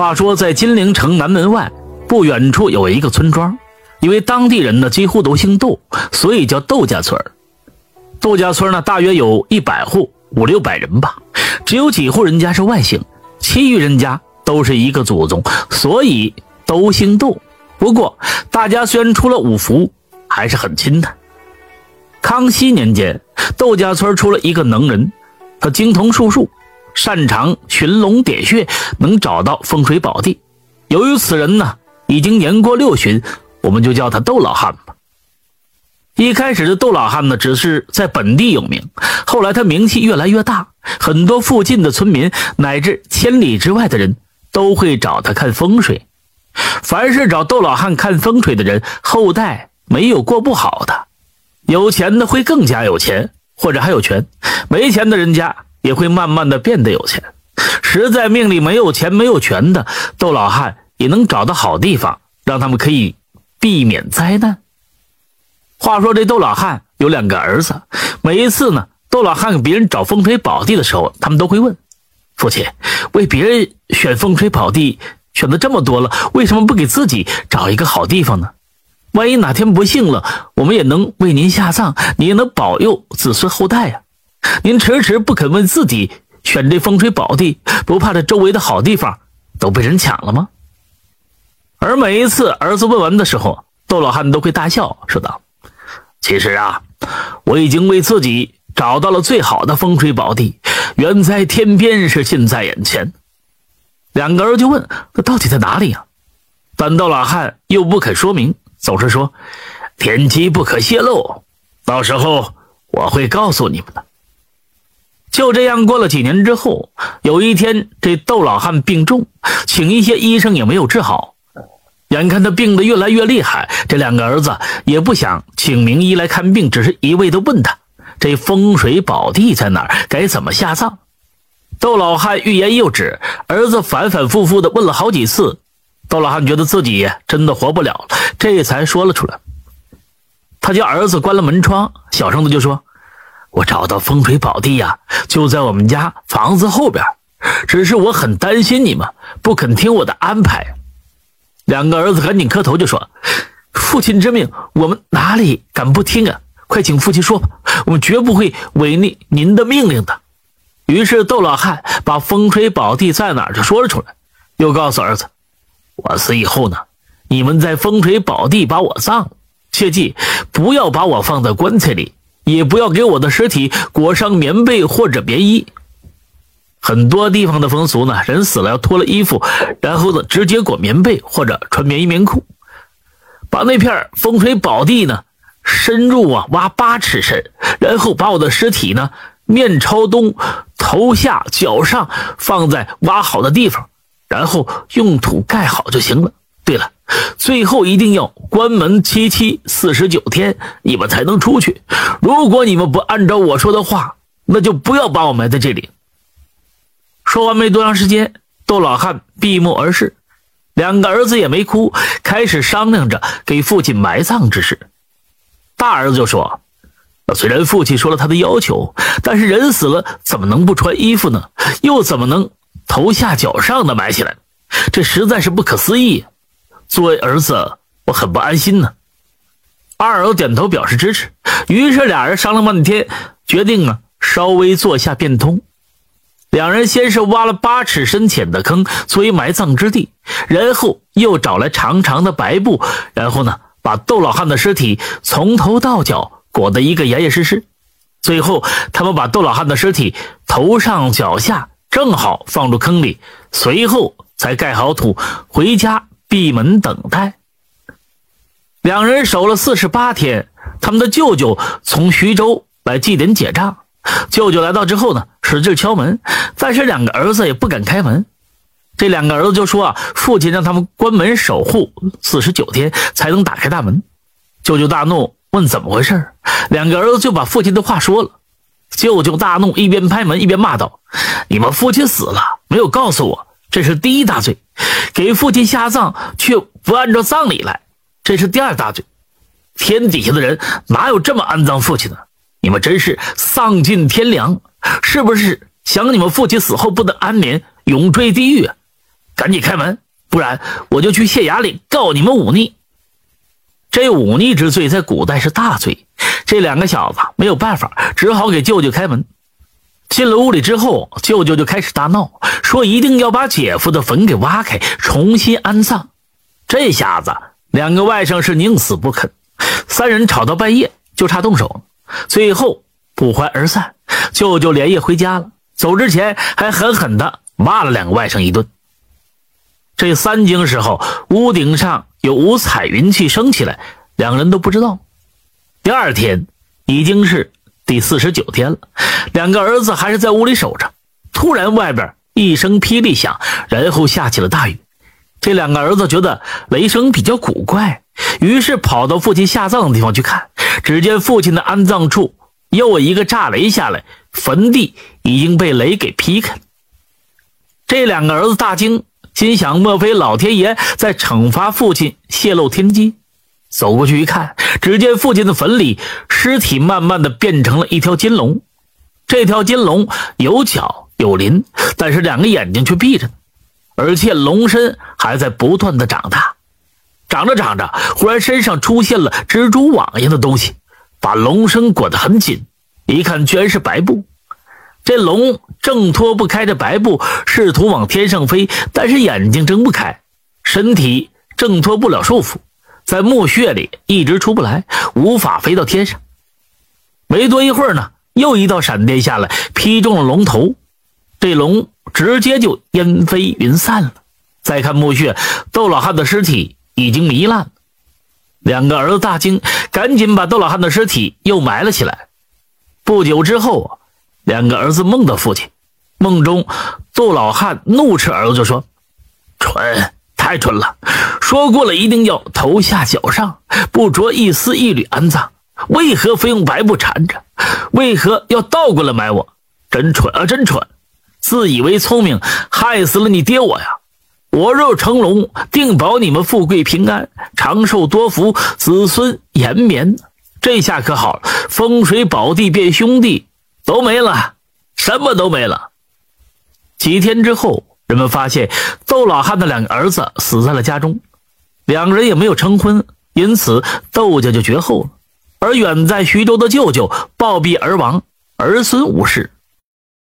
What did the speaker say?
话说，在金陵城南门外不远处有一个村庄，因为当地人呢几乎都姓窦，所以叫窦家村。窦家村呢大约有一百户，五六百人吧，只有几户人家是外姓，其余人家都是一个祖宗，所以都姓窦。不过大家虽然出了五福，还是很亲的。康熙年间，窦家村出了一个能人，他精通术数。擅长寻龙点穴，能找到风水宝地。由于此人呢已经年过六旬，我们就叫他窦老汉吧。一开始的窦老汉呢只是在本地有名，后来他名气越来越大，很多附近的村民乃至千里之外的人都会找他看风水。凡是找窦老汉看风水的人，后代没有过不好的，有钱的会更加有钱，或者还有权；没钱的人家。也会慢慢的变得有钱，实在命里没有钱没有权的，窦老汉也能找到好地方，让他们可以避免灾难。话说这窦老汉有两个儿子，每一次呢，窦老汉给别人找风水宝地的时候，他们都会问父亲：为别人选风水宝地选的这么多了，为什么不给自己找一个好地方呢？万一哪天不幸了，我们也能为您下葬，你也能保佑子孙后代呀。您迟迟不肯为自己选这风水宝地，不怕这周围的好地方都被人抢了吗？而每一次儿子问完的时候，窦老汉都会大笑，说道：“其实啊，我已经为自己找到了最好的风水宝地，远在天边，是近在眼前。”两个儿就问：“那到底在哪里呀？”但窦老汉又不肯说明，总是说：“天机不可泄露，到时候我会告诉你们的。”就这样过了几年之后，有一天，这窦老汉病重，请一些医生也没有治好。眼看他病得越来越厉害，这两个儿子也不想请名医来看病，只是一味的问他：“这风水宝地在哪儿？该怎么下葬？”窦老汉欲言又止，儿子反反复复的问了好几次，窦老汉觉得自己真的活不了了，这才说了出来。他叫儿子关了门窗，小声的就说。我找到风水宝地呀，就在我们家房子后边。只是我很担心你们不肯听我的安排。两个儿子赶紧磕头就说：“父亲之命，我们哪里敢不听啊？快请父亲说吧，我们绝不会违逆您的命令的。”于是窦老汉把风水宝地在哪儿就说了出来，又告诉儿子：“我死以后呢，你们在风水宝地把我葬，切记不要把我放在棺材里。”也不要给我的尸体裹上棉被或者棉衣。很多地方的风俗呢，人死了要脱了衣服，然后呢直接裹棉被或者穿棉衣棉裤。把那片风水宝地呢深入啊挖八尺深，然后把我的尸体呢面朝东，头下脚上放在挖好的地方，然后用土盖好就行了。对了。最后一定要关门七七四十九天，你们才能出去。如果你们不按照我说的话，那就不要把我埋在这里。说完没多长时间，窦老汉闭目而逝，两个儿子也没哭，开始商量着给父亲埋葬之事。大儿子就说：“虽然父亲说了他的要求，但是人死了怎么能不穿衣服呢？又怎么能头下脚上的埋起来？这实在是不可思议。”作为儿子，我很不安心呢。二儿点头表示支持，于是俩人商量半天，决定啊稍微做下变通。两人先是挖了八尺深浅的坑作为埋葬之地，然后又找来长长的白布，然后呢把窦老汉的尸体从头到脚裹得一个严严实实。最后，他们把窦老汉的尸体头上脚下正好放入坑里，随后才盖好土回家。闭门等待。两人守了四十八天，他们的舅舅从徐州来祭奠解账。舅舅来到之后呢，使劲敲门，但是两个儿子也不敢开门。这两个儿子就说啊，父亲让他们关门守护四十九天才能打开大门。舅舅大怒，问怎么回事两个儿子就把父亲的话说了。舅舅大怒，一边拍门一边骂道：“你们父亲死了，没有告诉我。”这是第一大罪，给父亲下葬却不按照葬礼来，这是第二大罪。天底下的人哪有这么安葬父亲的？你们真是丧尽天良！是不是想你们父亲死后不得安眠，永坠地狱？啊赶紧开门，不然我就去县衙里告你们忤逆。这忤逆之罪在古代是大罪，这两个小子没有办法，只好给舅舅开门。进了屋里之后，舅舅就开始大闹，说一定要把姐夫的坟给挖开，重新安葬。这下子两个外甥是宁死不肯，三人吵到半夜，就差动手，最后不欢而散。舅舅连夜回家了，走之前还狠狠地骂了两个外甥一顿。这三更时候，屋顶上有五彩云气升起来，两人都不知道。第二天已经是第四十九天了，两个儿子还是在屋里守着。突然，外边一声霹雳响，然后下起了大雨。这两个儿子觉得雷声比较古怪，于是跑到父亲下葬的地方去看。只见父亲的安葬处又一个炸雷下来，坟地已经被雷给劈开。这两个儿子大惊。心想：莫非老天爷在惩罚父亲泄露天机？走过去一看，只见父亲的坟里尸体慢慢的变成了一条金龙。这条金龙有角有鳞，但是两个眼睛却闭着，而且龙身还在不断的长大。长着长着，忽然身上出现了蜘蛛网一样的东西，把龙身裹得很紧。一看，居然是白布。这龙挣脱不开这白布，试图往天上飞，但是眼睛睁不开，身体挣脱不了束缚，在墓穴里一直出不来，无法飞到天上。没多一会儿呢，又一道闪电下来，劈中了龙头，这龙直接就烟飞云散了。再看墓穴，窦老汉的尸体已经糜烂了。两个儿子大惊，赶紧把窦老汉的尸体又埋了起来。不久之后。两个儿子梦到父亲，梦中窦老汉怒斥儿子说：“蠢，太蠢了！说过了一定要头下脚上，不着一丝一缕安葬，为何非用白布缠着？为何要倒过来埋我？真蠢啊，真蠢！自以为聪明，害死了你爹我呀！我若成龙，定保你们富贵平安，长寿多福，子孙延绵。这下可好，风水宝地变兄弟。”都没了，什么都没了。几天之后，人们发现窦老汉的两个儿子死在了家中，两人也没有成婚，因此窦家就绝后了。而远在徐州的舅舅暴毙而亡，儿孙无事。